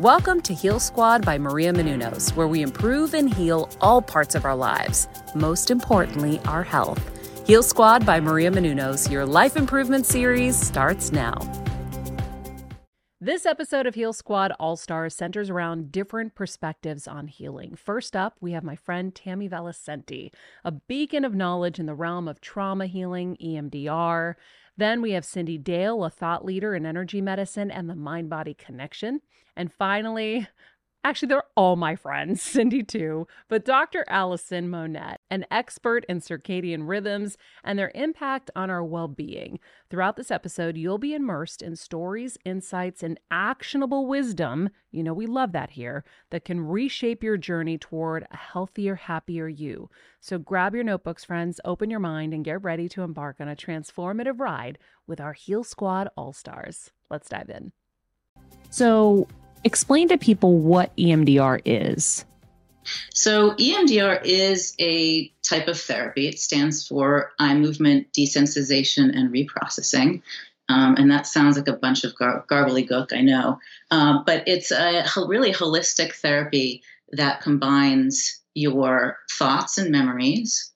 Welcome to Heal Squad by Maria Menounos, where we improve and heal all parts of our lives, most importantly, our health. Heal Squad by Maria Menounos, your life improvement series starts now. This episode of Heal Squad All Stars centers around different perspectives on healing. First up, we have my friend Tammy Valicenti, a beacon of knowledge in the realm of trauma healing, EMDR. Then we have Cyndi Dale, a thought leader in energy medicine and the mind body connection. And finally, Actually, they're all my friends, Cyndi too, but Dr. Alison Monette, an expert in circadian rhythms and their impact on our well being. Throughout this episode, you'll be immersed in stories, insights, and actionable wisdom. You know, we love that here, that can reshape your journey toward a healthier, happier you. So grab your notebooks, friends, open your mind, and get ready to embark on a transformative ride with our Heal Squad All Stars. Let's dive in. So, explain to people what EMDR is. So, EMDR is a type of therapy. It stands for eye movement desensitization and reprocessing. Um, and that sounds like a bunch of gar- gook, I know. Um, but it's a really holistic therapy that combines your thoughts and memories,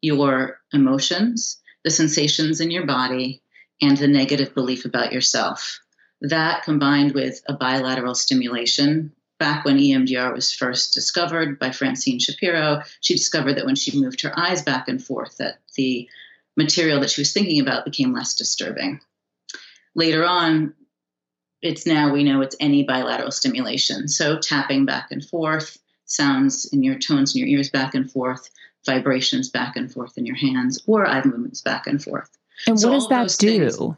your emotions, the sensations in your body, and the negative belief about yourself. That combined with a bilateral stimulation. Back when EMDR was first discovered by Francine Shapiro, she discovered that when she moved her eyes back and forth, that the material that she was thinking about became less disturbing. Later on, it's now we know it's any bilateral stimulation. So tapping back and forth, sounds in your tones in your ears back and forth, vibrations back and forth in your hands, or eye movements back and forth. And so what does that do? Things,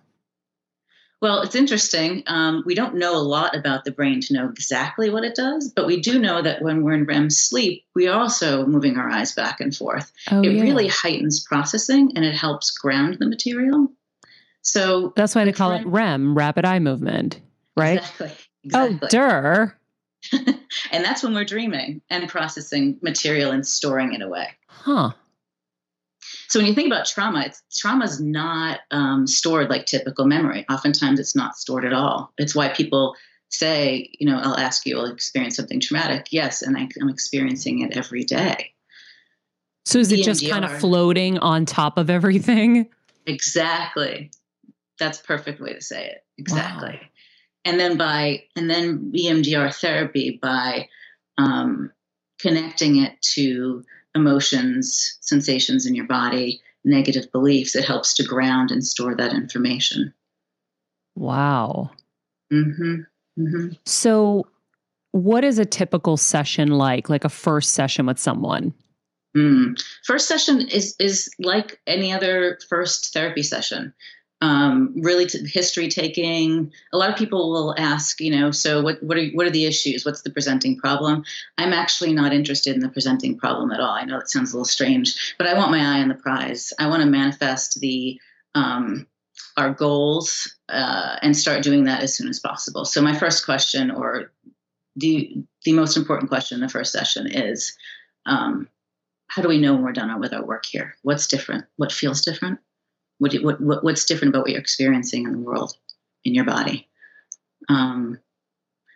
well, it's interesting. Um, we don't know a lot about the brain to know exactly what it does, but we do know that when we're in REM sleep, we are also moving our eyes back and forth. Oh, it yeah. really heightens processing and it helps ground the material. So that's why they call it REM, rapid eye movement, right? Exactly. Oh, exactly. Oh, dur. and that's when we're dreaming and processing material and storing it away. Huh. So when you think about trauma, it's trauma is not um, stored like typical memory. Oftentimes, it's not stored at all. It's why people say, you know, I'll ask you, I'll experience something traumatic. Yes, and I, am experiencing it every day. So is it just kind of floating on top of everything? Exactly. That's perfect way to say it. Exactly. Wow. And then by and then EMDR therapy by um, connecting it to emotions, sensations in your body, negative beliefs, it helps to ground and store that information. Wow. Mm-hmm. Mm-hmm. So, what is a typical session like? Like a first session with someone? Mm. First session is is like any other first therapy session um, really t- history taking. A lot of people will ask, you know, so what what are what are the issues? What's the presenting problem? I'm actually not interested in the presenting problem at all. I know that sounds a little strange, but I want my eye on the prize. I want to manifest the um, our goals uh, and start doing that as soon as possible. So my first question, or the the most important question in the first session, is. Um, how do we know when we're done with our work here? What's different? What feels different? What, what, what what's different about what you're experiencing in the world, in your body? Um,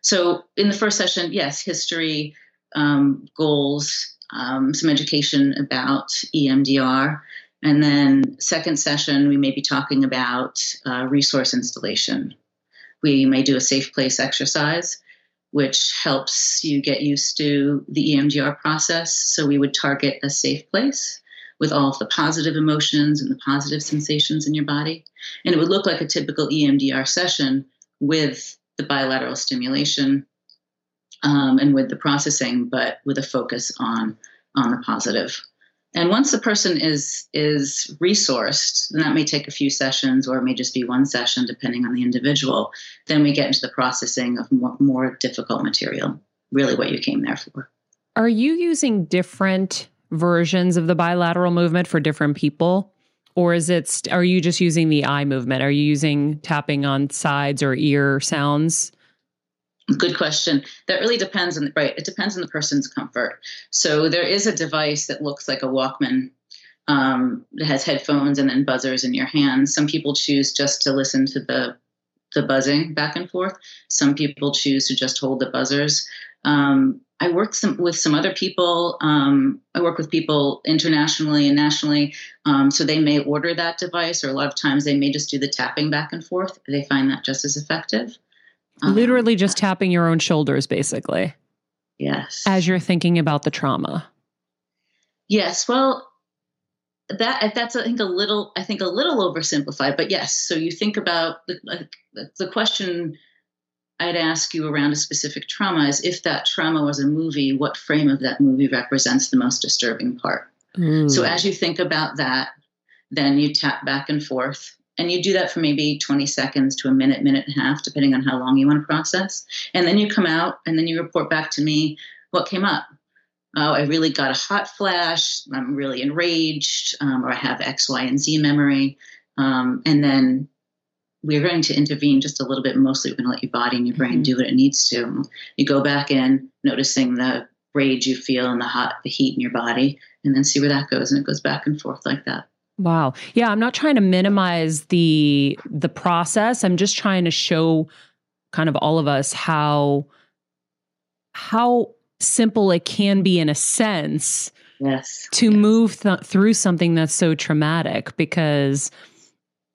so in the first session, yes, history, um, goals, um, some education about EMDR, and then second session we may be talking about uh, resource installation. We may do a safe place exercise which helps you get used to the EMDR process. So we would target a safe place with all of the positive emotions and the positive sensations in your body. And it would look like a typical EMDR session with the bilateral stimulation um, and with the processing, but with a focus on on the positive. And once the person is is resourced, and that may take a few sessions or it may just be one session depending on the individual, then we get into the processing of more, more difficult material, really what you came there for. Are you using different versions of the bilateral movement for different people? Or is it are you just using the eye movement? Are you using tapping on sides or ear sounds? Good question. That really depends on the, right. It depends on the person's comfort. So there is a device that looks like a Walkman. Um, it has headphones and then buzzers in your hands. Some people choose just to listen to the the buzzing back and forth. Some people choose to just hold the buzzers. Um, I work some, with some other people. Um, I work with people internationally and nationally. Um, so they may order that device, or a lot of times they may just do the tapping back and forth. They find that just as effective. Um, Literally just tapping your own shoulders, basically. Yes. As you're thinking about the trauma. Yes. Well, that that's I think a little I think a little oversimplified, but yes. So you think about the the question I'd ask you around a specific trauma is if that trauma was a movie, what frame of that movie represents the most disturbing part? Mm. So as you think about that, then you tap back and forth and you do that for maybe 20 seconds to a minute, minute and a half, depending on how long you want to process. And then you come out and then you report back to me what came up. Oh, I really got a hot flash. I'm really enraged, um, or I have X, Y, and Z memory. Um, and then we're going to intervene just a little bit. Mostly, we're going to let your body and your brain mm-hmm. do what it needs to. You go back in, noticing the rage you feel and the hot, the heat in your body, and then see where that goes. And it goes back and forth like that. Wow. Yeah, I'm not trying to minimize the the process. I'm just trying to show kind of all of us how how simple it can be in a sense yes to yes. move th- through something that's so traumatic because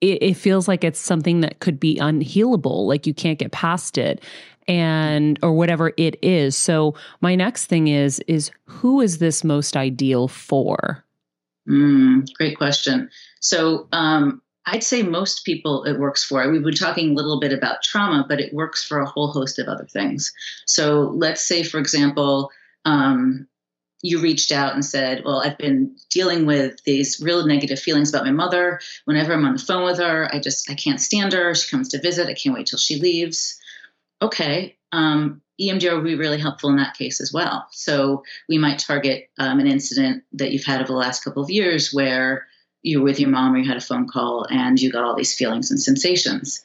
it, it feels like it's something that could be unhealable like you can't get past it and or whatever it is so my next thing is is who is this most ideal for Mm, great question. So um, I'd say most people it works for. We've been talking a little bit about trauma, but it works for a whole host of other things. So let's say, for example, um, you reached out and said, Well, I've been dealing with these real negative feelings about my mother. Whenever I'm on the phone with her, I just I can't stand her. She comes to visit. I can't wait till she leaves. Okay. Um, EMDR would be really helpful in that case as well. So we might target um, an incident that you've had over the last couple of years where you're with your mom or you had a phone call and you got all these feelings and sensations.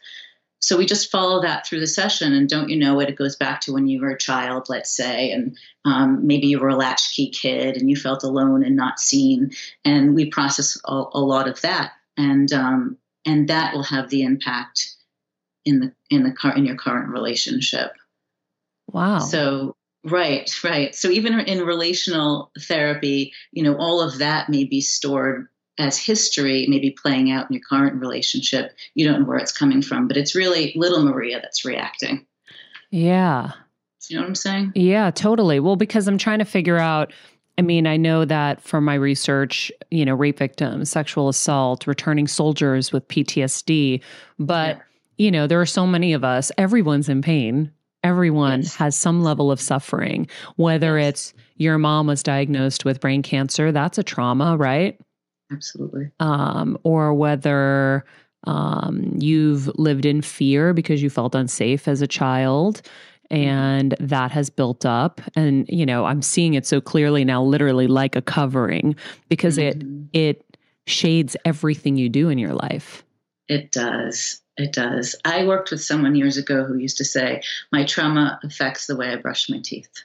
So we just follow that through the session, and don't you know it? It goes back to when you were a child, let's say, and um, maybe you were a latchkey kid and you felt alone and not seen, and we process a, a lot of that, and um, and that will have the impact in the in the car in your current relationship. Wow. So, right, right. So, even in relational therapy, you know, all of that may be stored as history, maybe playing out in your current relationship. You don't know where it's coming from, but it's really little Maria that's reacting. Yeah. You know what I'm saying? Yeah, totally. Well, because I'm trying to figure out. I mean, I know that from my research, you know, rape victims, sexual assault, returning soldiers with PTSD, but, yeah. you know, there are so many of us, everyone's in pain Everyone yes. has some level of suffering, whether yes. it's your mom was diagnosed with brain cancer, that's a trauma, right? Absolutely. Um, or whether um, you've lived in fear because you felt unsafe as a child and that has built up and you know i'm seeing it so clearly now literally like a covering because mm-hmm. it it shades everything you do in your life it does it does. I worked with someone years ago who used to say, My trauma affects the way I brush my teeth.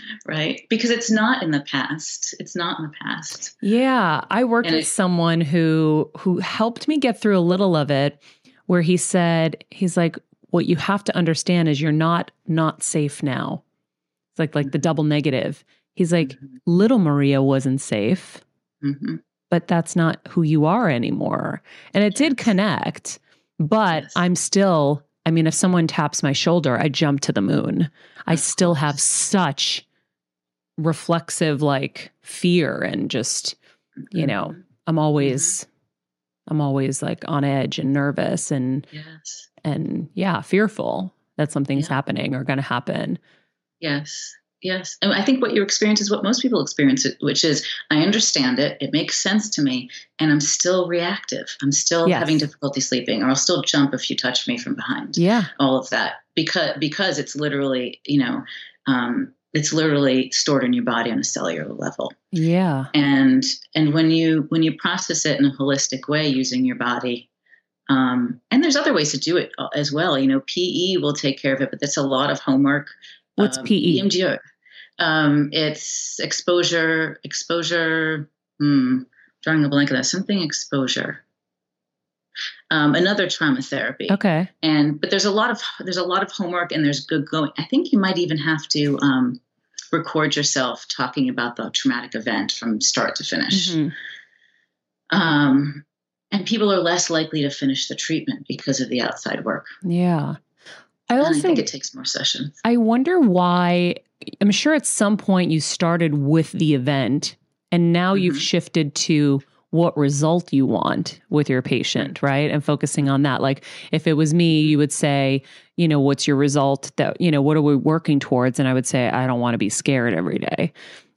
right? Because it's not in the past. It's not in the past. Yeah, I worked and with it, someone who who helped me get through a little of it where he said he's like what you have to understand is you're not not safe now. It's like like the mm-hmm. double negative. He's like mm-hmm. little Maria wasn't safe. Mm-hmm. But that's not who you are anymore. And it yes. did connect, but yes. I'm still I mean, if someone taps my shoulder, I jump to the moon. I still have such reflexive like fear and just you know mm-hmm. i'm always mm-hmm. i'm always like on edge and nervous and yes and yeah fearful that something's yeah. happening or going to happen yes Yes. And I think what you experience is what most people experience, which is I understand it, it makes sense to me, and I'm still reactive. I'm still yes. having difficulty sleeping, or I'll still jump if you touch me from behind. Yeah. All of that. Because because it's literally, you know, um, it's literally stored in your body on a cellular level. Yeah. And and when you when you process it in a holistic way using your body, um, and there's other ways to do it uh, as well. You know, PE will take care of it, but that's a lot of homework. What's um, PE? EMDR. Um, it's exposure, exposure. Hmm, drawing a blank of that. Something exposure. Um, another trauma therapy. Okay. And but there's a lot of there's a lot of homework and there's good going. I think you might even have to um, record yourself talking about the traumatic event from start to finish. Mm-hmm. Um, and people are less likely to finish the treatment because of the outside work. Yeah. I also I think it takes more sessions. I wonder why I'm sure at some point you started with the event and now mm-hmm. you've shifted to what result you want with your patient, right? And focusing on that. Like if it was me, you would say, you know, what's your result that, you know, what are we working towards? And I would say, I don't want to be scared every day.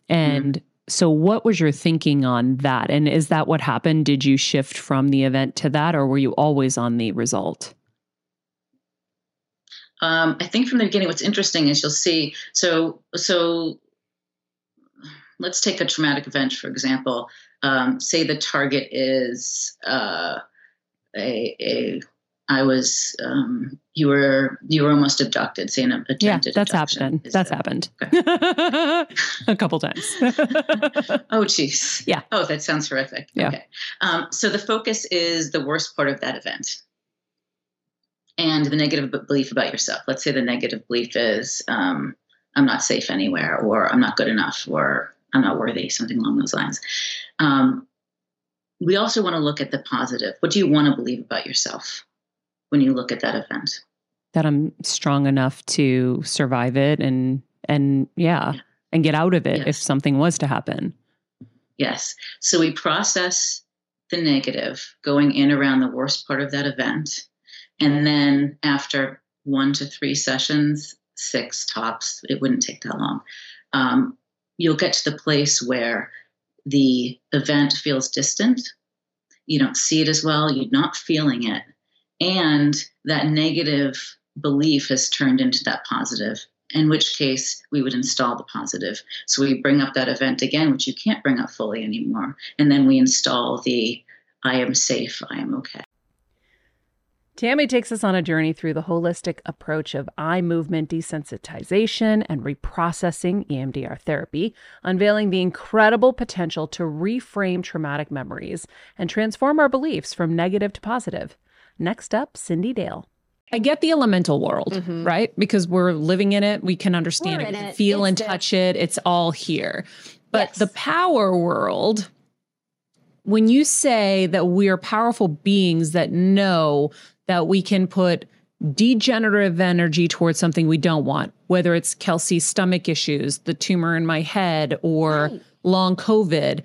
And mm-hmm. so what was your thinking on that? And is that what happened? Did you shift from the event to that or were you always on the result? Um, I think from the beginning, what's interesting is you'll see. So, so let's take a traumatic event for example. Um, say the target is uh, a, a I was um, you were you were almost abducted. Say an attempted yeah, that's happened. That's happened okay. a couple times. oh, geez. Yeah. Oh, that sounds horrific. Yeah. Okay. Um, so the focus is the worst part of that event and the negative belief about yourself. Let's say the negative belief is um, I'm not safe anywhere, or I'm not good enough, or I'm not worthy, something along those lines. Um, we also want to look at the positive. What do you want to believe about yourself when you look at that event? That I'm strong enough to survive it and and yeah, yeah. and get out of it yes. if something was to happen. Yes. So we process the negative going in around the worst part of that event and then after one to three sessions, six tops, it wouldn't take that long, um, you'll get to the place where the event feels distant. You don't see it as well. You're not feeling it. And that negative belief has turned into that positive, in which case we would install the positive. So we bring up that event again, which you can't bring up fully anymore. And then we install the I am safe, I am okay. Tammy takes us on a journey through the holistic approach of eye movement desensitization and reprocessing EMDR therapy, unveiling the incredible potential to reframe traumatic memories and transform our beliefs from negative to positive. Next up, Cyndi Dale. I get the elemental world, mm-hmm. right? Because we're living in it, we can understand it, it, feel it's and touch it, it's all here. But yes. the power world, when you say that we are powerful beings that know that we can put degenerative energy towards something we don't want, whether it's Kelsey's stomach issues, the tumor in my head, or right. long COVID,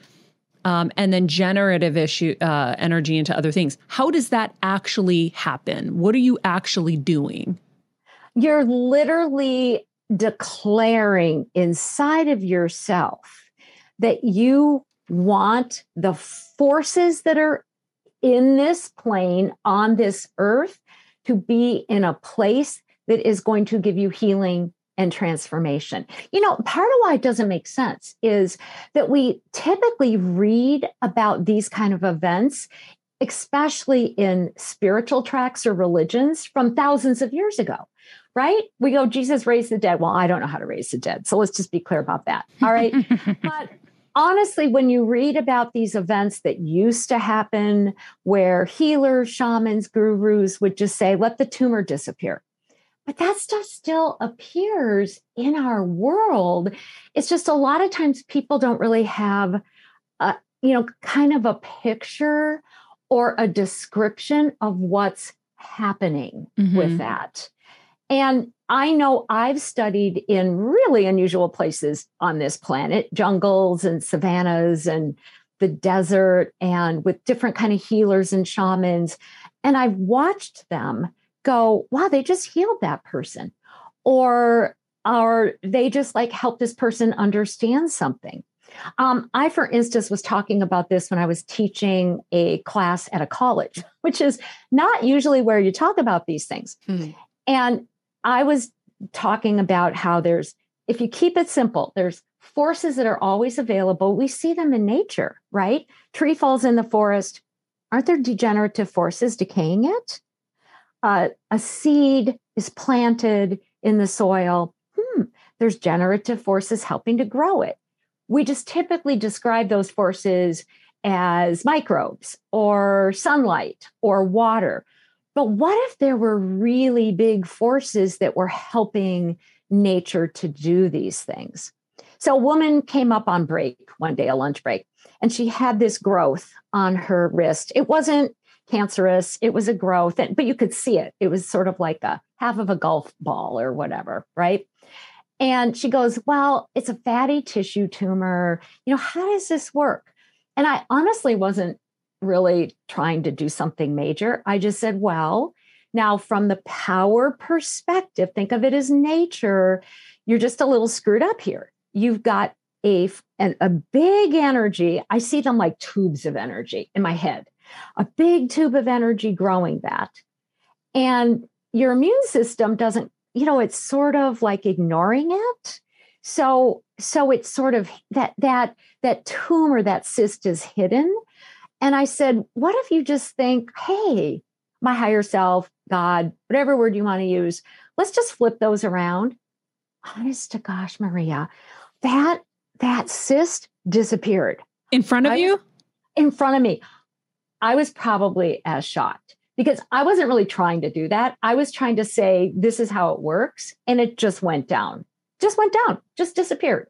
um, and then generative issue uh, energy into other things. How does that actually happen? What are you actually doing? You're literally declaring inside of yourself that you want the forces that are in this plane on this earth to be in a place that is going to give you healing and transformation. You know, part of why it doesn't make sense is that we typically read about these kind of events, especially in spiritual tracts or religions from thousands of years ago. Right? We go, Jesus raised the dead. Well, I don't know how to raise the dead. So let's just be clear about that. All right. but honestly, when you read about these events that used to happen where healers, shamans, gurus would just say, let the tumor disappear. But that stuff still appears in our world. It's just a lot of times people don't really have a, you know, kind of a picture or a description of what's happening mm-hmm. with that. And I know I've studied in really unusual places on this planet, jungles and savannas and the desert and with different kind of healers and shamans and I've watched them go, wow, they just healed that person. Or or they just like help this person understand something. Um, I, for instance, was talking about this when I was teaching a class at a college, which is not usually where you talk about these things. Mm-hmm. And I was talking about how there's, if you keep it simple, there's forces that are always available. We see them in nature, right? Tree falls in the forest. Aren't there degenerative forces decaying it? Uh, a seed is planted in the soil. Hmm, there's generative forces helping to grow it we just typically describe those forces as microbes or sunlight or water. But what if there were really big forces that were helping nature to do these things? So, a woman came up on break one day, a lunch break, and she had this growth on her wrist. It wasn't cancerous, it was a growth, but you could see it. It was sort of like a half of a golf ball or whatever, right? And she goes, Well, it's a fatty tissue tumor. You know, how does this work? And I honestly wasn't really trying to do something major. I just said, Well, now from the power perspective, think of it as nature. You're just a little screwed up here. You've got a, an, a big energy. I see them like tubes of energy in my head, a big tube of energy growing that. And your immune system doesn't you know it's sort of like ignoring it so so it's sort of that that that tumor that cyst is hidden and i said what if you just think hey my higher self god whatever word you want to use let's just flip those around honest to gosh maria that that cyst disappeared in front of I, you in front of me i was probably as shocked because I wasn't really trying to do that. I was trying to say, this is how it works. And it just went down, just went down, just disappeared.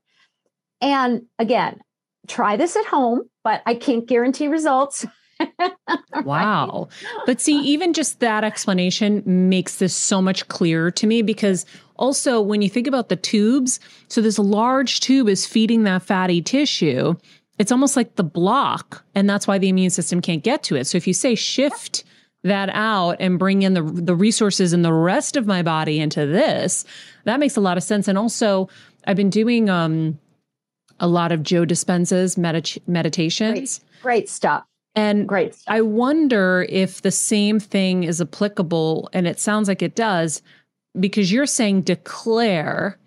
And again, try this at home, but I can't guarantee results. wow. But see, even just that explanation makes this so much clearer to me because also when you think about the tubes, so this large tube is feeding that fatty tissue. It's almost like the block, and that's why the immune system can't get to it. So if you say shift that out and bring in the the resources and the rest of my body into this that makes a lot of sense and also i've been doing um a lot of joe dispenza's medit- meditations great, great stuff and great stuff. i wonder if the same thing is applicable and it sounds like it does because you're saying declare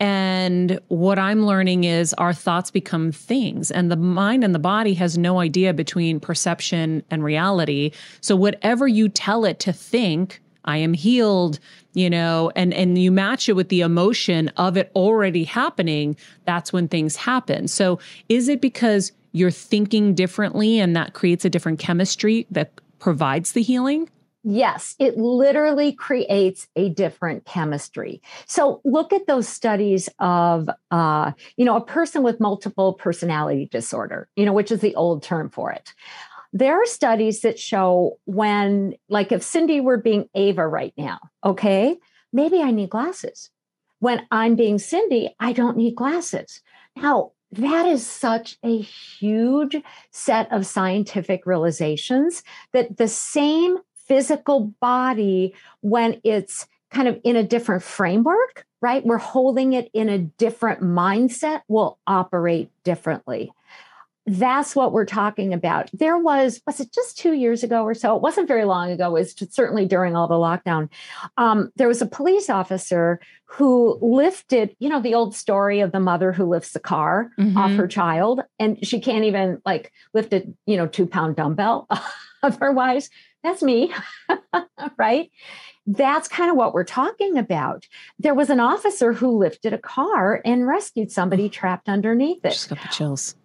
and what I'm learning is our thoughts become things, and the mind and the body has no idea between perception and reality. So, whatever you tell it to think, I am healed, you know, and and you match it with the emotion of it already happening, that's when things happen. So, is it because you're thinking differently and that creates a different chemistry that provides the healing? Yes, it literally creates a different chemistry. So look at those studies of, uh, you know, a person with multiple personality disorder, you know, which is the old term for it. There are studies that show when, like, if Cyndi were being Ava right now, okay, maybe I need glasses. When I'm being Cyndi, I don't need glasses. Now, that is such a huge set of scientific realizations that the same physical body when it's kind of in a different framework, right? We're holding it in a different mindset, will operate differently. That's what we're talking about. There was, was it just two years ago or so? It wasn't very long ago. It was certainly during all the lockdown. Um, there was a police officer who lifted, you know, the old story of the mother who lifts the car mm-hmm. off her child, and she can't even like lift a, you know, two pound dumbbell otherwise that's me, right? That's kind of what we're talking about. There was an officer who lifted a car and rescued somebody trapped underneath it. Just got the chills.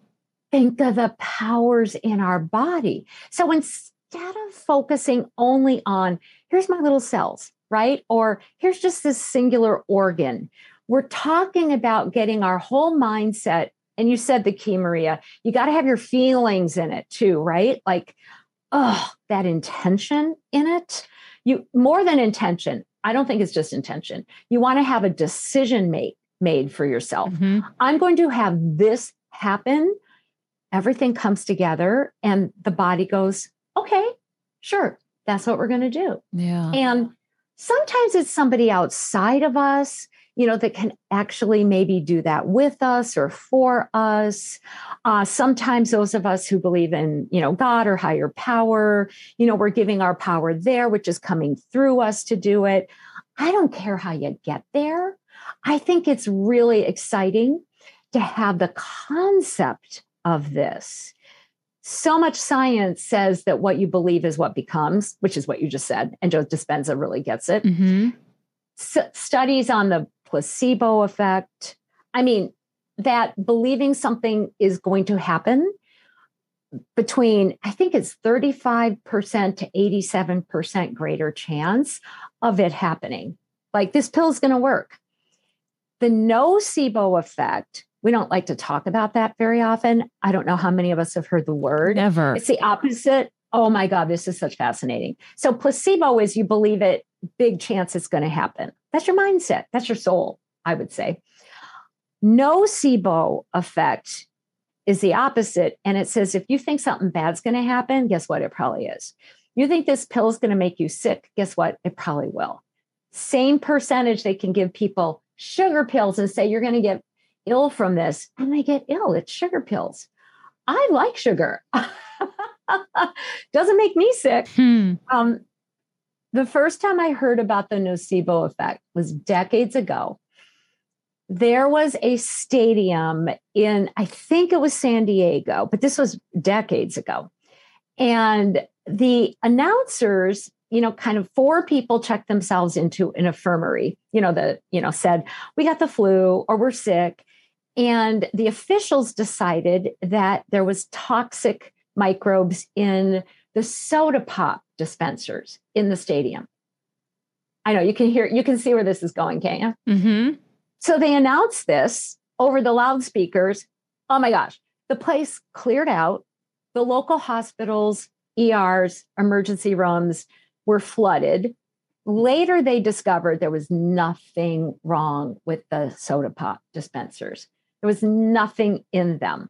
Think of the powers in our body. So instead of focusing only on, here's my little cells, right? Or here's just this singular organ, we're talking about getting our whole mindset. And you said the key, Maria, you got to have your feelings in it too, right? Like, oh, that intention in it. You more than intention. I don't think it's just intention. You want to have a decision made made for yourself. Mm-hmm. I'm going to have this happen. Everything comes together and the body goes, okay, sure, that's what we're going to do. Yeah. And sometimes it's somebody outside of us you know, that can actually maybe do that with us or for us. Uh, sometimes those of us who believe in, you know, God or higher power, you know, we're giving our power there, which is coming through us to do it. I don't care how you get there. I think it's really exciting to have the concept of this. So much science says that what you believe is what becomes, which is what you just said. And Joe Dispenza really gets it. Mm-hmm. S- studies on the placebo effect. I mean, that believing something is going to happen between, I think it's 35% to 87% greater chance of it happening. Like this pill's going to work. The nocebo effect, we don't like to talk about that very often. I don't know how many of us have heard the word. Never. It's the opposite. Oh my God, this is such fascinating. So, placebo is you believe it, big chance it's going to happen. That's your mindset. That's your soul, I would say. Nocebo effect is the opposite. And it says if you think something bad's going to happen, guess what? It probably is. You think this pill is going to make you sick, guess what? It probably will. Same percentage they can give people sugar pills and say you're going to get ill from this, and they get ill. It's sugar pills. I like sugar. Doesn't make me sick. Hmm. Um, the first time I heard about the nocebo effect was decades ago. There was a stadium in, I think it was San Diego, but this was decades ago. And the announcers, you know, kind of four people checked themselves into an infirmary, you know, the, you know, said, we got the flu or we're sick. And the officials decided that there was toxic microbes in the soda pop dispensers in the stadium. I know you can hear, you can see where this is going, can't you? Mm-hmm. So they announced this over the loudspeakers. Oh my gosh, the place cleared out. The local hospitals, ERs, emergency rooms were flooded. Later, they discovered there was nothing wrong with the soda pop dispensers. There was nothing in them.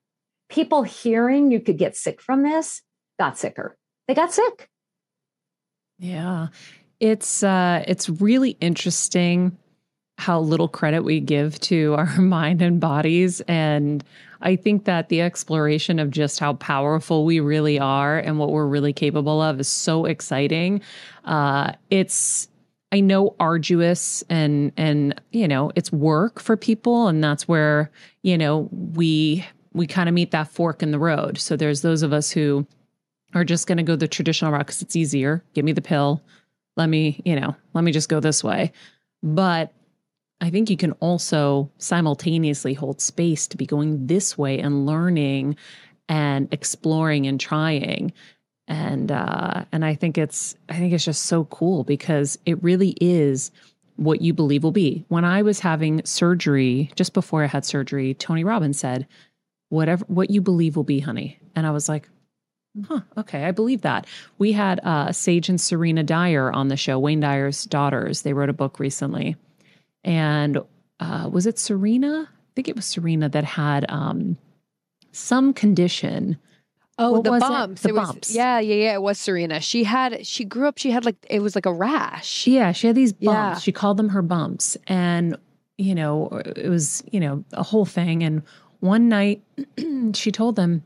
People hearing you could get sick from this got sicker. They got sick. Yeah. It's uh it's really interesting how little credit we give to our mind and bodies and I think that the exploration of just how powerful we really are and what we're really capable of is so exciting. Uh it's I know arduous and and you know, it's work for people and that's where, you know, we we kind of meet that fork in the road. So there's those of us who are just going to go the traditional route because it's easier. Give me the pill. Let me, you know, let me just go this way. But I think you can also simultaneously hold space to be going this way and learning and exploring and trying. And uh, and I think it's I think it's just so cool because it really is what you believe will be. When I was having surgery, just before I had surgery, Tony Robbins said, "Whatever what you believe will be, honey." And I was like, Huh. Okay, I believe that. We had uh, Sage and Serena Dyer on the show, Wayne Dyer's daughters. They wrote a book recently, and uh, was it Serena? I think it was Serena that had um, some condition. Oh, What the was it? bumps. The It was- bumps. yeah, yeah, yeah. It was Serena. She had. She grew up. She had like it was like a rash. Yeah, she had these bumps. Yeah. She called them her bumps, and you know, it was you know a whole thing. And one night, she told them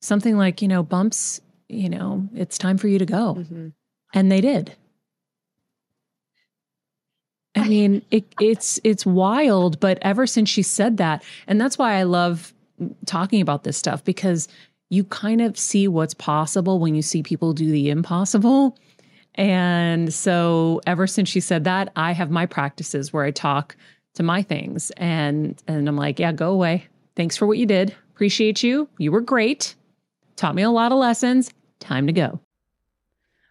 something like, you know, bumps. You know, it's time for you to go. Mhm. and they did. I mean, it, it's it's wild, but ever since she said that, and that's why I love talking about this stuff because you kind of see what's possible when you see people do the impossible. And so ever since she said that, I have my practices where I talk to my things and and I'm like, yeah, go away. Thanks for what you did. Appreciate you. You were great. Taught me a lot of lessons. Time to go.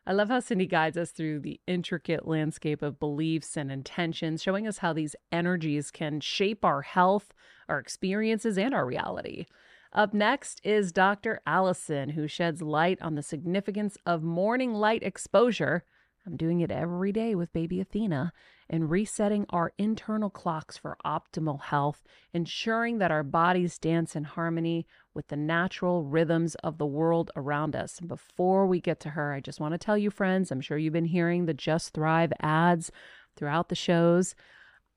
I love how Cyndi guides us through the intricate landscape of beliefs and intentions, showing us how these energies can shape our health, our experiences, and our reality. Up next is Dr. Alison, who sheds light on the significance of morning light exposure. I'm doing it every day with baby Athena and resetting our internal clocks for optimal health, ensuring that our bodies dance in harmony with the natural rhythms of the world around us. And before we get to her, I just want to tell you, friends, I'm sure you've been hearing the Just Thrive ads throughout the shows.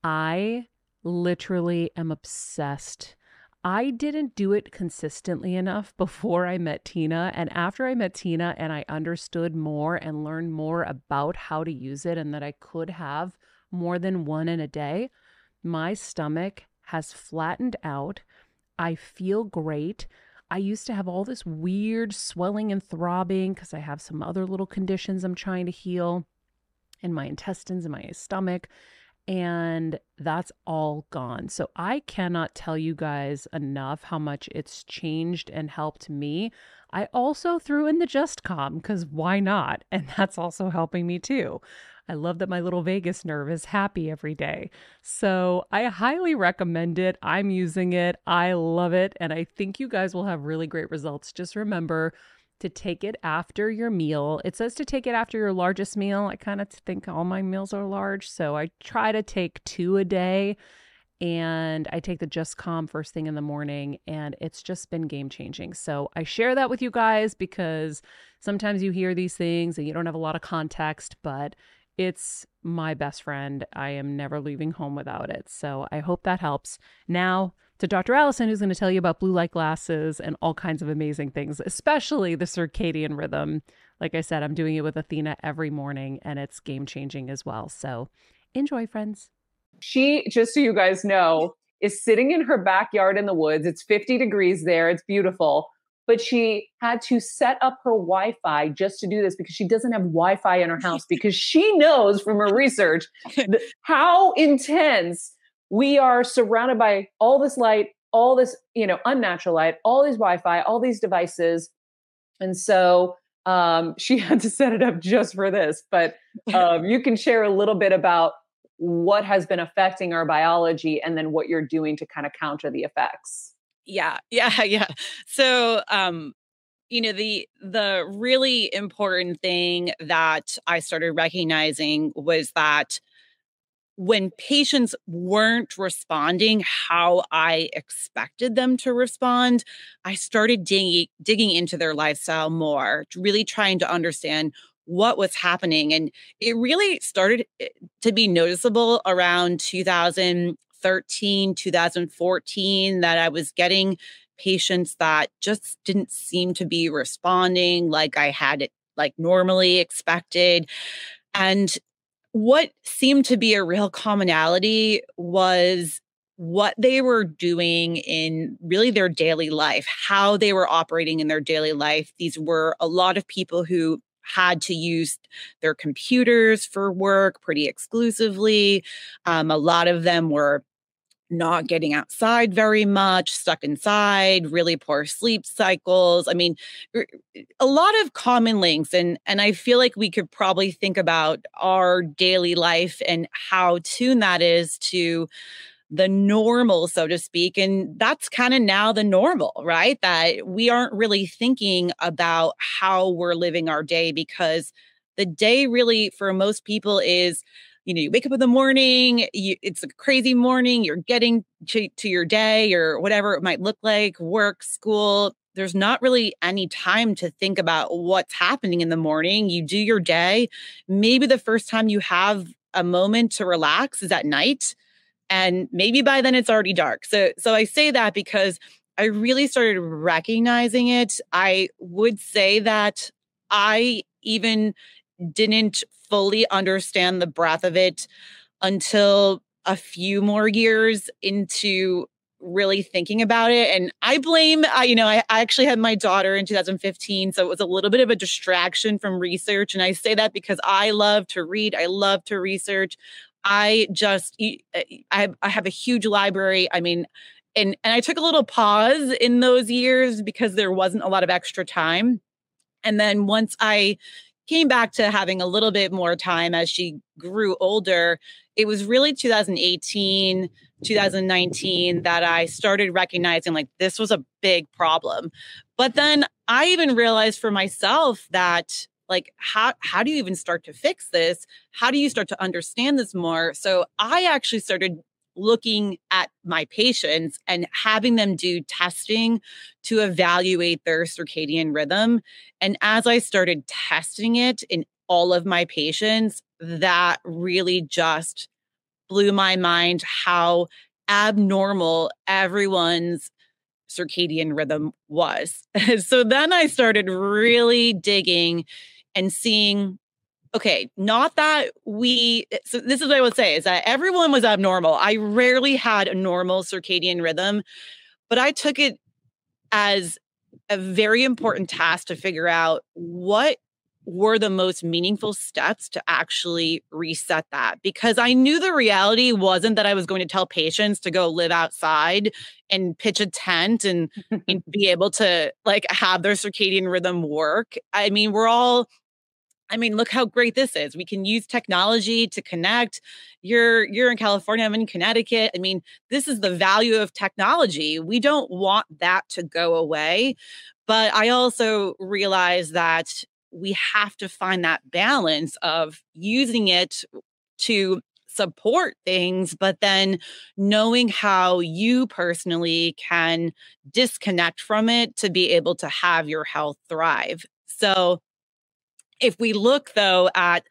I literally am obsessed. I didn't do it consistently enough before I met Tina. And after I met Tina and I understood more and learned more about how to use it and that I could have more than one in a day, my stomach has flattened out. I feel great. I used to have all this weird swelling and throbbing because I have some other little conditions I'm trying to heal in my intestines and my stomach and that's all gone. So I cannot tell you guys enough how much it's changed and helped me. I also threw in the Just Calm because why not? And that's also helping me too. I love that my little vagus nerve is happy every day. So I highly recommend it. I'm using it. I love it. And I think you guys will have really great results. Just remember, to take it after your meal. It says to take it after your largest meal. I kind of think all my meals are large, so I try to take two a day. And I take the Just Calm first thing in the morning, and it's just been game changing. So I share that with you guys because sometimes you hear these things and you don't have a lot of context, but it's my best friend. I am never leaving home without it. So I hope that helps. Now, to Dr. Alison, who's going to tell you about blue light glasses and all kinds of amazing things, especially the circadian rhythm. Like I said, I'm doing it with Athena every morning and it's game changing as well. So enjoy, friends. She, just so you guys know, is sitting in her backyard in the woods. It's 50 degrees there, it's beautiful. But she had to set up her Wi Fi just to do this because she doesn't have Wi Fi in her house because she knows from her research how intense we are surrounded by all this light, all this, you know, unnatural light, all these Wi-Fi, all these devices. And so um, she had to set it up just for this. But um, you can share a little bit about what has been affecting our biology and then what you're doing to kind of counter the effects. Yeah, yeah, yeah. So um you know the the really important thing that I started recognizing was that when patients weren't responding how I expected them to respond, I started digging, digging into their lifestyle more, really trying to understand what was happening. And it really started eh, to be noticeable around 2013, 2014 that I was getting patients that just didn't seem to be responding like I had it like normally expected. And what seemed to be a real commonality was what they were doing in really their daily life, how they were operating in their daily life. These were a lot of people who had to use their computers for work pretty exclusively. Um, a lot of them were not getting outside very much, stuck inside, really poor sleep cycles. I mean, a lot of common links and and I feel like we could probably think about our daily life and how tuned that is to the normal so to speak and that's kind of now the normal right that we aren't really thinking about how we're living our day because the day really for most people is you know, you wake up in the morning, you, it's a crazy morning, you're getting to, to your day or whatever it might look like, work, school. There's not really any time to think about what's happening in the morning. You do your day. Maybe the first time you have a moment to relax is at night. And maybe by then it's already dark. So so I say that because I really started recognizing it. I would say that I even didn't fully understand the breadth of it until a few more years into really thinking about it. And I blame, I, you know, I, I, actually had my daughter in 2015. So it was a little bit of a distraction from research. And I say that because I love to read, I love to research. I just, uh, I, I have a huge library. I mean, and, and I took a little pause in those years because there wasn't a lot of extra time. And then once I came back to having a little bit more time as she grew older. It was really 2018, 2019 that I started recognizing like this was a big problem. But then I even realized for myself that like how how do you even start to fix this? How do you start to understand this more? So I actually started looking at my patients and having them do testing to evaluate their circadian rhythm. And as I started testing it in all of my patients, that really just blew my mind how abnormal everyone's circadian rhythm was. so then I started really digging and seeing okay, not that we, eh, so this is what I would say is that everyone was abnormal. I rarely had a normal circadian rhythm, but I took it as a very important task to figure out what were the most meaningful steps to actually reset that because I knew the reality wasn't that I was going to tell patients to go live outside and pitch a tent and, and be able to like have their circadian rhythm work. I mean, we're all I mean, look how great this is. We can use technology to connect. You're you're in California, I'm in Connecticut. I mean, this is the value of technology. We don't want that to go away. But I also realize that we have to find that balance of using it to support things, but then knowing how you personally can disconnect from it to be able to have your health thrive. So, if we look though at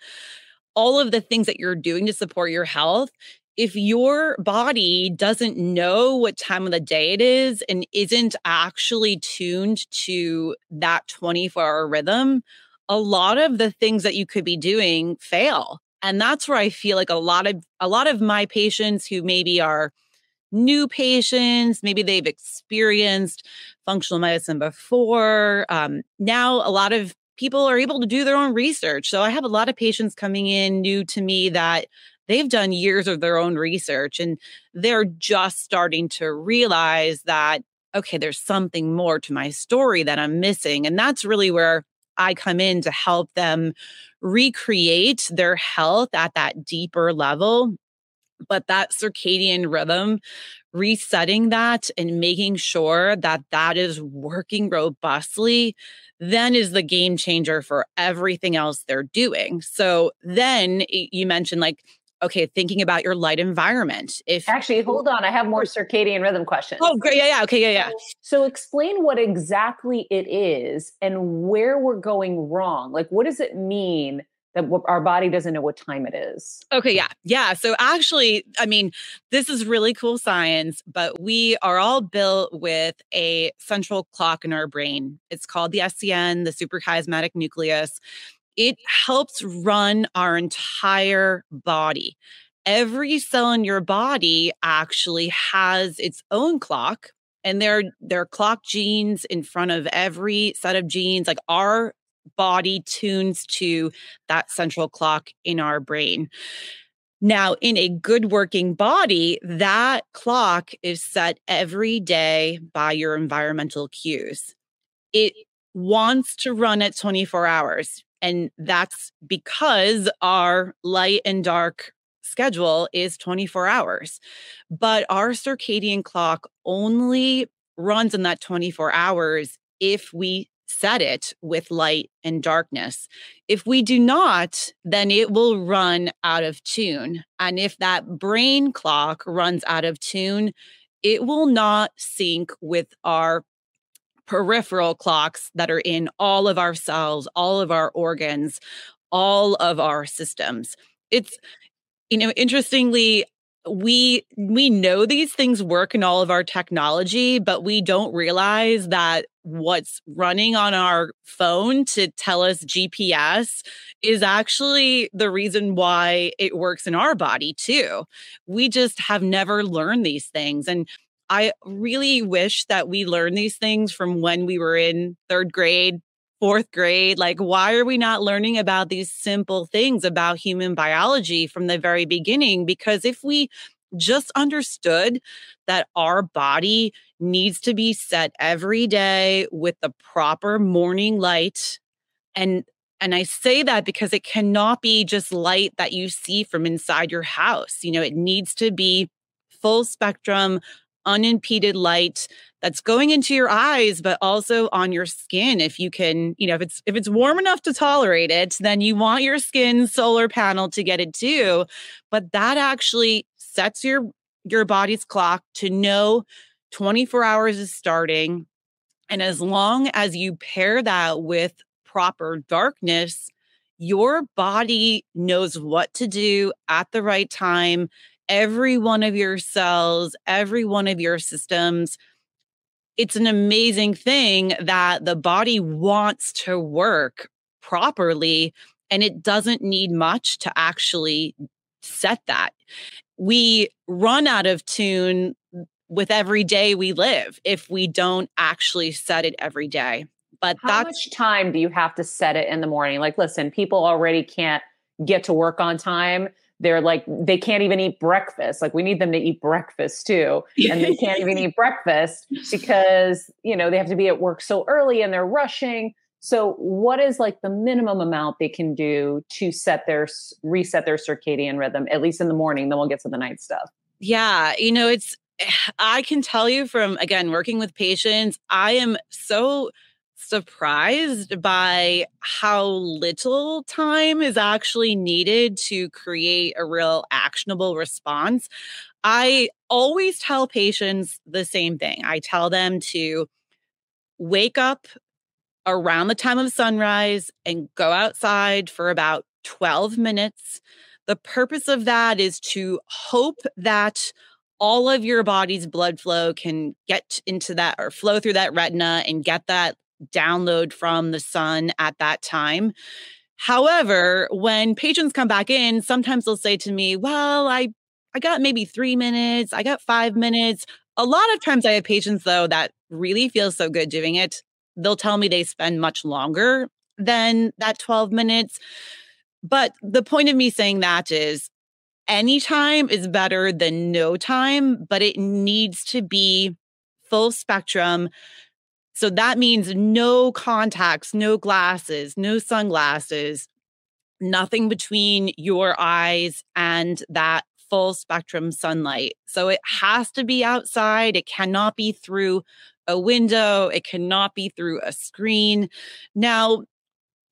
all of the things that you're doing to support your health, if your body doesn't know what time of the day it is and isn't actually tuned to that 24 hour rhythm, a lot of the things that you could be doing fail. And that's where I feel like a lot of a lot of my patients who maybe are new patients, maybe they've experienced functional medicine before. Um, now, a lot of people are able to do their own research. So I have a lot of patients coming in new to me that they've done years of their own research and they're just starting to realize that, okay, there's something more to my story that I'm missing. And that's really where I come in to help them recreate their health at that deeper level. But that circadian rhythm, resetting that and making sure that that is working robustly, then is the game changer for everything else they're doing. So then you mentioned like, okay, thinking about your light environment. If actually, hold on, I have more circadian rhythm questions. Oh, great. Yeah, yeah. Okay, yeah, yeah. So explain what exactly it is and where we're going wrong. Like, what does it mean? That our body doesn't know what time it is. Okay, yeah. Yeah. So, actually, I mean, this is really cool science, but we are all built with a central clock in our brain. It's called the SCN, the suprachiasmatic nucleus it helps run our entire body. Every cell in your body actually has its own clock and there there are clock genes in front of every set of genes like our body tunes to that central clock in our brain. Now, in a good working body, that clock is set every day by your environmental cues. It wants to run at 24 hours. And that's because our light and dark schedule is 24 hours. But our circadian clock only runs in that 24 hours if we set it with light and darkness. If we do not, then it will run out of tune. And if that brain clock runs out of tune, it will not sync with our peripheral clocks that are in all of our cells, all of our organs, all of our systems. It's, you know, interestingly, we we know these things work in all of our technology but we don't realize that what's running on our phone to tell us GPS is actually the reason why it works in our body too. We just have never learned these things and I really wish that we learned these things from when we were in third grade, fourth grade. Like, why are we not learning about these simple things about human biology from the very beginning? Because if we just understood that our body needs to be set every day with the proper morning light and and I say that because it cannot be just light that you see from inside your house. You know, it needs to be full spectrum unimpeded light that's going into your eyes but also on your skin if you can you know if it's if it's warm enough to tolerate it then you want your skin solar panel to get it too. But that actually sets your your body's clock to know 24 hours is starting. And as long as you pair that with proper darkness your body knows what to do at the right time every one of your cells, every one of your systems. It's an amazing thing that the body wants to work properly and it doesn't need much to actually set that. We run out of tune with every day we live if we don't actually set it every day. But How that's much time do you have to set it in the morning? Like, listen, people already can't get to work on time. They're like, they can't even eat breakfast. Like, we need them to eat breakfast too. And they can't even eat breakfast because, you know, they have to be at work so early and they're rushing. So, what is like the minimum amount they can do to set their reset their circadian rhythm, at least in the morning? Then we'll get to the night stuff. Yeah, you know, it's I can tell you from again working with patients, I am so surprised by how little time is actually needed to create a real actionable response. I always tell patients the same thing. I tell them to wake up around the time of sunrise and go outside for about 12 minutes. The purpose of that is to hope that all of your body's blood flow can get into that or flow through that retina and get that download from the sun at that time. However, when patients come back in, sometimes they'll say to me, "Well, I I got maybe 3 minutes, I got 5 minutes." A lot of times I have patients though that really feel so good doing it. They'll tell me they spend much longer than that 12 minutes. But the point of me saying that is any time is better than no time, but it needs to be full spectrum so that means no contacts, no glasses, no sunglasses, nothing between your eyes and that full spectrum sunlight. So it has to be outside. It cannot be through a window. It cannot be through a screen. Now,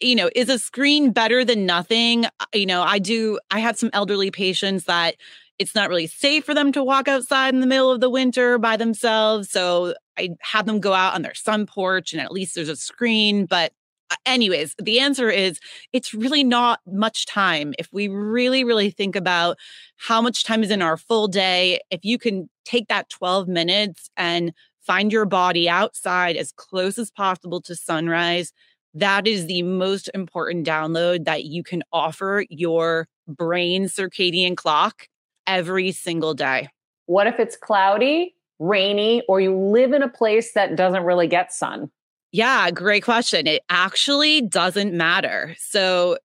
you know, is a screen better than nothing? You know, I do, I have some elderly patients that it's not really safe for them to walk outside in the middle of the winter by themselves. So I have them go out on their sun porch and at least there's a screen. But, uh, anyways, the answer is it's really not much time. If we really, really think about how much time is in our full day, if you can take that 12 minutes and find your body outside as close as possible to sunrise, that is the most important download that you can offer your brain circadian clock every single day. What if it's cloudy, rainy, or you live in a place that doesn't really get sun? Yeah, great question. It actually doesn't matter. So,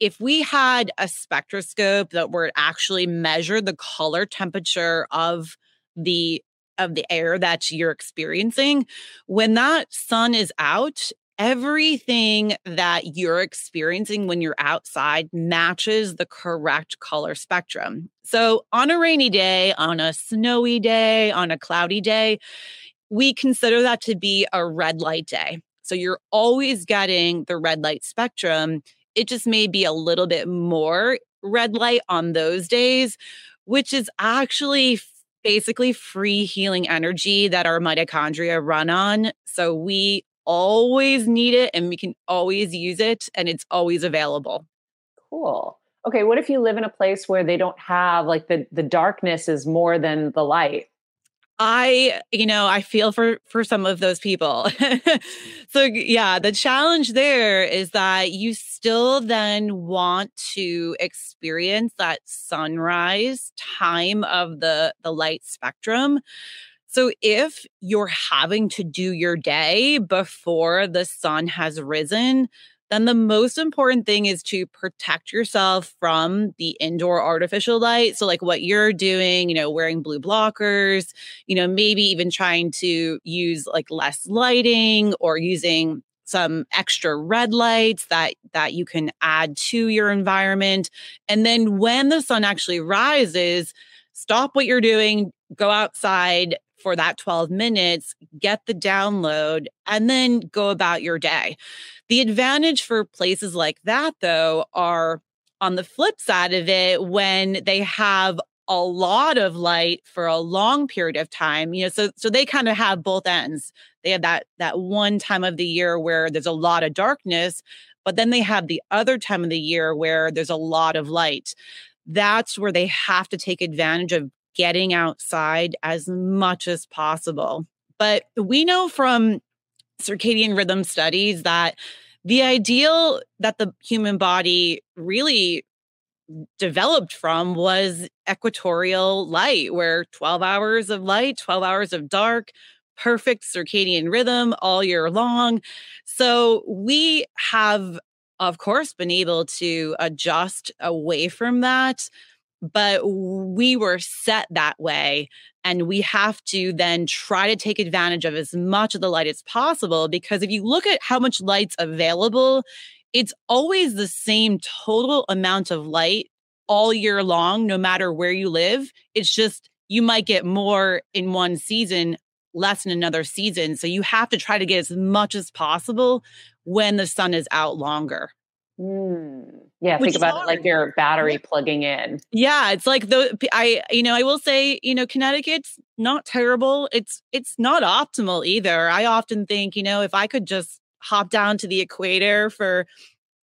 if we had a spectroscope that were actually measure the color temperature of the of the air that you're experiencing when that sun is out everything that you're experiencing when you're outside matches the correct color spectrum. So, on a rainy day, on a snowy day, on a cloudy day, we consider that to be a red light day. So, you're always getting the red light spectrum. It just may be a little bit more red light on those days, which is actually basically free healing energy that our mitochondria run on. So we always need it and we can always use it and it's always available. Cool. Okay, what if you live in a place where they don't have like the the darkness is more than the light? I, you know, I feel for for some of those people. so yeah, the challenge there is that you still then want to experience that sunrise time of the the light spectrum. So if you're having to do your day before the sun has risen, then the most important thing is to protect yourself from the indoor artificial light. So, like what you're doing, you know, wearing blue blockers, you know, maybe even trying to use like less lighting or using some extra red lights that that you can add to your environment and then when the sun actually rises stop what you're doing go outside for that 12 minutes, get the download, and then go about your day. The advantage for places like that, though, are on the flip side of it when they have a lot of light for a long period of time you know so so they kind of have both ends they have that that one time of the year where there's a lot of darkness but then they have the other time of the year where there's a lot of light that's where they have to take advantage of getting outside as much as possible. But we know from circadian rhythm studies that the ideal that the human body really developed from was equatorial light, where 12 hours of light, 12 hours of dark, perfect circadian rhythm all year long. So we have, of course, been able to adjust away from that but we were set that way and we have to then try to take advantage of as much of the light as possible because if you look at how much light's available it's always the same total amount of light all year long no matter where you live it's just you might get more in one season less in another season so you have to try to get as much as possible when the sun is out longer Mm. Yeah, think about hard. it like your battery plugging in. Yeah, it's like the I you know, I will say, you know, Connecticut's not terrible. It's it's not optimal either. I often think, you know, if I could just hop down to the equator for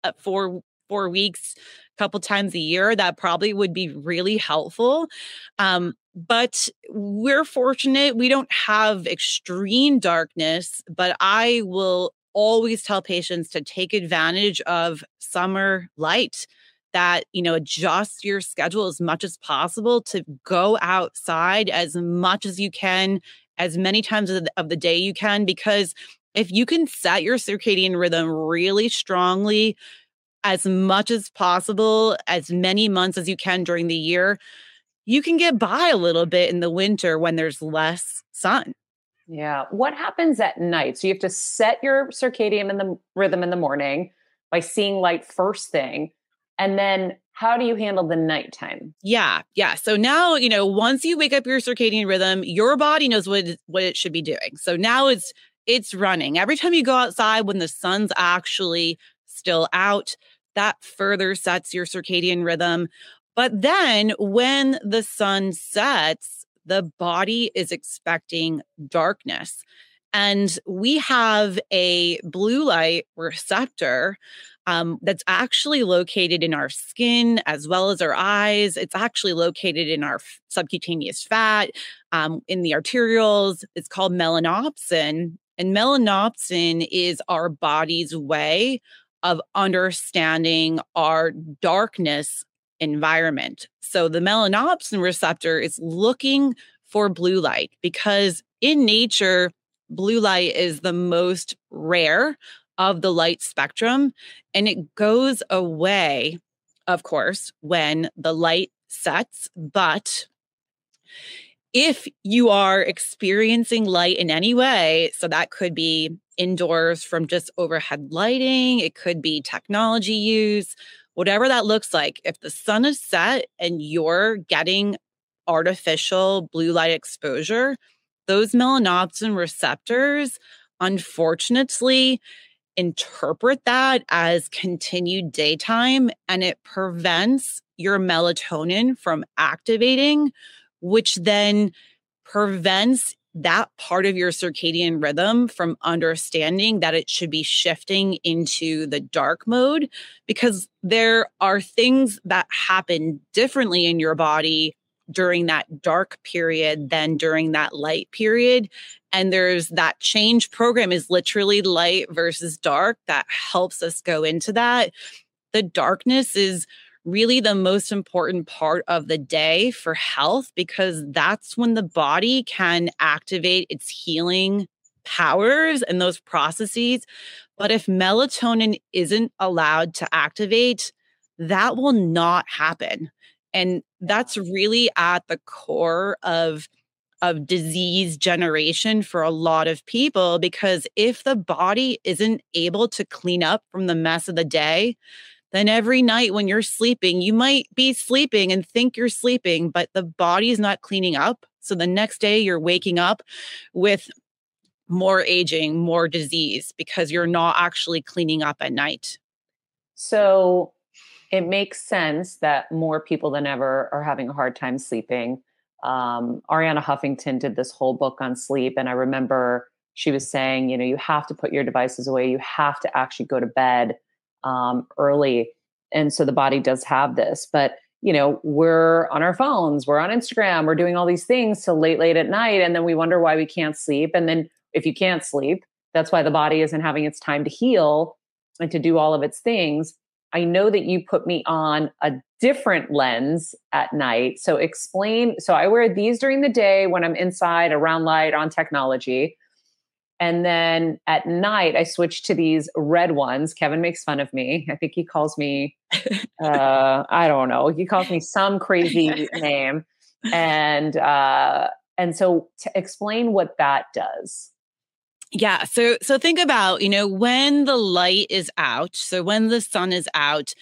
uh, four four weeks a couple times a year, that probably would be really helpful. Um but we're fortunate we don't have extreme darkness, but I will always tell patients to take advantage of summer light that you know adjust your schedule as much as possible to go outside as much as you can as many times of the, day you can because if you can set your circadian rhythm really strongly as much as possible as many months as you can during the year you can get by a little bit in the winter when there's less sun Yeah. What happens at night? So you have to set your circadian in the rhythm in the morning by seeing light first thing. And then how do you handle the nighttime? Yeah, yeah. So now, you know, once you wake up your circadian rhythm, your body knows what it, what it should be doing. So now it's it's running. Every time you go outside when the sun's actually still out, that further sets your circadian rhythm. But then when the sun sets, the body is expecting darkness. And we have a blue light receptor um, that's actually located in our skin as well as our eyes. It's actually located in our subcutaneous fat, um, in the arterioles. It's called melanopsin. And melanopsin is our body's way of understanding our darkness environment. So the melanopsin receptor is looking for blue light because in nature, blue light is the most rare of the light spectrum and it goes away, of course, when the light sets. But if you are experiencing light in any way, so that could be indoors from just overhead lighting, it could be technology use, whatever that looks like. If the sun is set and you're getting artificial blue light exposure, those melanopsin receptors, unfortunately, interpret that as continued daytime and it prevents your melatonin from activating, which then prevents that part of your circadian rhythm from understanding that it should be shifting into the dark mode because there are things that happen differently in your body during that dark period than during that light period. And there's that change program is literally light versus dark that helps us go into that. The darkness is really the most important part of the day for health because that's when the body can activate its healing powers and those processes. But if melatonin isn't allowed to activate, that will not happen. And that's really at the core of of disease generation for a lot of people because if the body isn't able to clean up from the mess of the day, then every night when you're sleeping, you might be sleeping and think you're sleeping, but the body's not cleaning up. So the next day you're waking up with more aging, more disease because you're not actually cleaning up at night. So it makes sense that more people than ever are having a hard time sleeping. Um, Arianna Huffington did this whole book on sleep, and I remember she was saying, you know, you have to put your devices away. You have to actually go to bed um, early, and so the body does have this. But you know, we're on our phones, we're on Instagram, we're doing all these things till late, late at night. And then we wonder why we can't sleep. And then if you can't sleep, that's why the body isn't having its time to heal and to do all of its things. I know that you put me on a different lens at night. So explain. So I wear these during the day when I'm inside around light on technology. And then at night, I switch to these red ones. Kevin makes fun of me. I think he calls me, uh, I don't know, he calls me some crazy name. And, uh, and so to explain what that does. Yeah. So so think about, you know, when the light is out, so when the sun is out,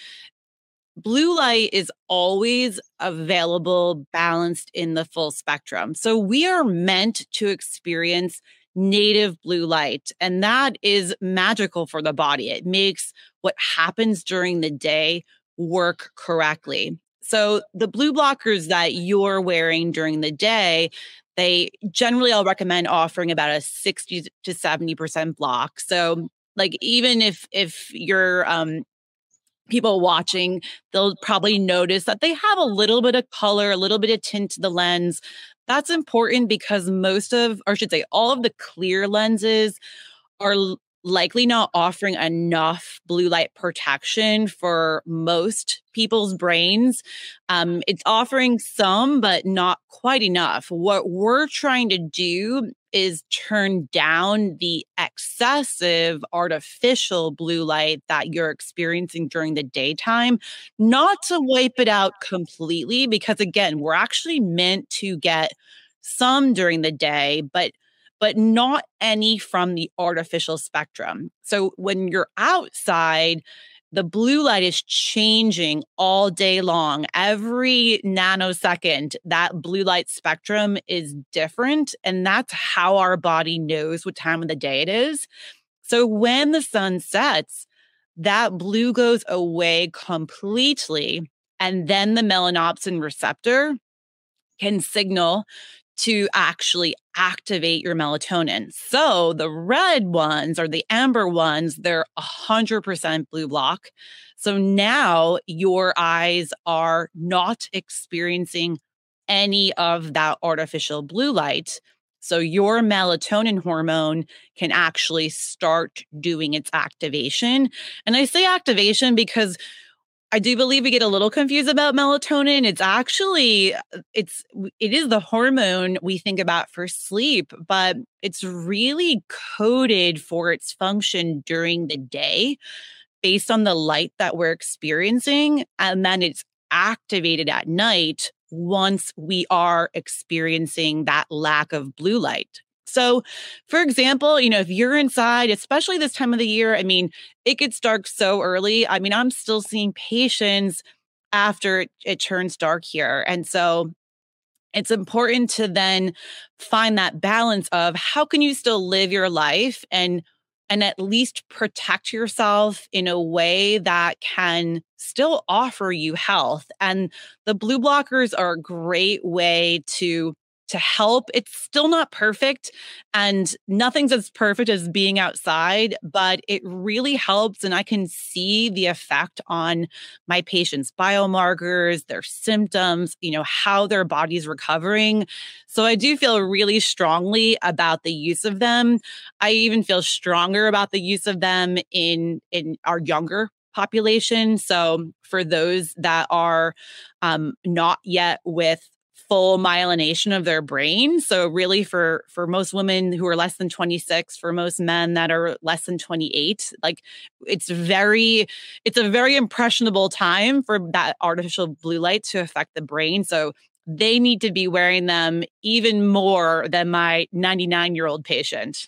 blue light is always available, balanced in the full spectrum. So we are meant to experience native blue light, and that is magical for the body. It makes what happens during the day work correctly. So the blue blockers that you're wearing during the day, they generally I'll recommend offering about a 60 to 70% block. So like even if if you're um people watching, they'll probably notice that they have a little bit of color, a little bit of tint to the lens. That's important because most of, or should say, all of the clear lenses are likely not offering enough blue light protection for most people's brains. Um, it's offering some, but not quite enough. What we're trying to do is turn down the excessive artificial blue light that you're experiencing during the daytime, not to wipe it out completely, because again, we're actually meant to get some during the day, but but not any from the artificial spectrum. So when you're outside, the blue light is changing all day long. Every nanosecond, that blue light spectrum is different. And that's how our body knows what time of the day it is. So when the sun sets, that blue goes away completely. And then the melanopsin receptor can signal to actually activate your melatonin. So the red ones or the amber ones, they're 100% blue block. So now your eyes are not experiencing any of that artificial blue light. So your melatonin hormone can actually start doing its activation. And I say activation because I do believe we get a little confused about melatonin. It's actually uh, it's it is the hormone we think about for sleep, but it's really coded for its function during the day based on the light that we're experiencing and then it's activated at night once we are experiencing that lack of blue light. So, for example, you know, if you're inside, especially this time of the year, I mean, it gets dark so early. I mean, I'm still seeing patients after it, it turns dark here. And so it's important to then find that balance of how can you still live your life and and at least protect yourself in a way that can still offer you health. And the blue blockers are a great way to to help. It's still not perfect and nothing's as perfect as being outside, but it really helps. And I can see the effect on my patients' biomarkers, their symptoms, you know, how their body's recovering. So I do feel really strongly about the use of them. I even feel stronger about the use of them in in our younger population. So for those that are um, not yet with full myelination of their brain. So really for for most women who are less than 26 for most men that are less than 28 like it's very it's a very impressionable time for that artificial blue light to affect the brain. So they need to be wearing them even more than my 99 year old patient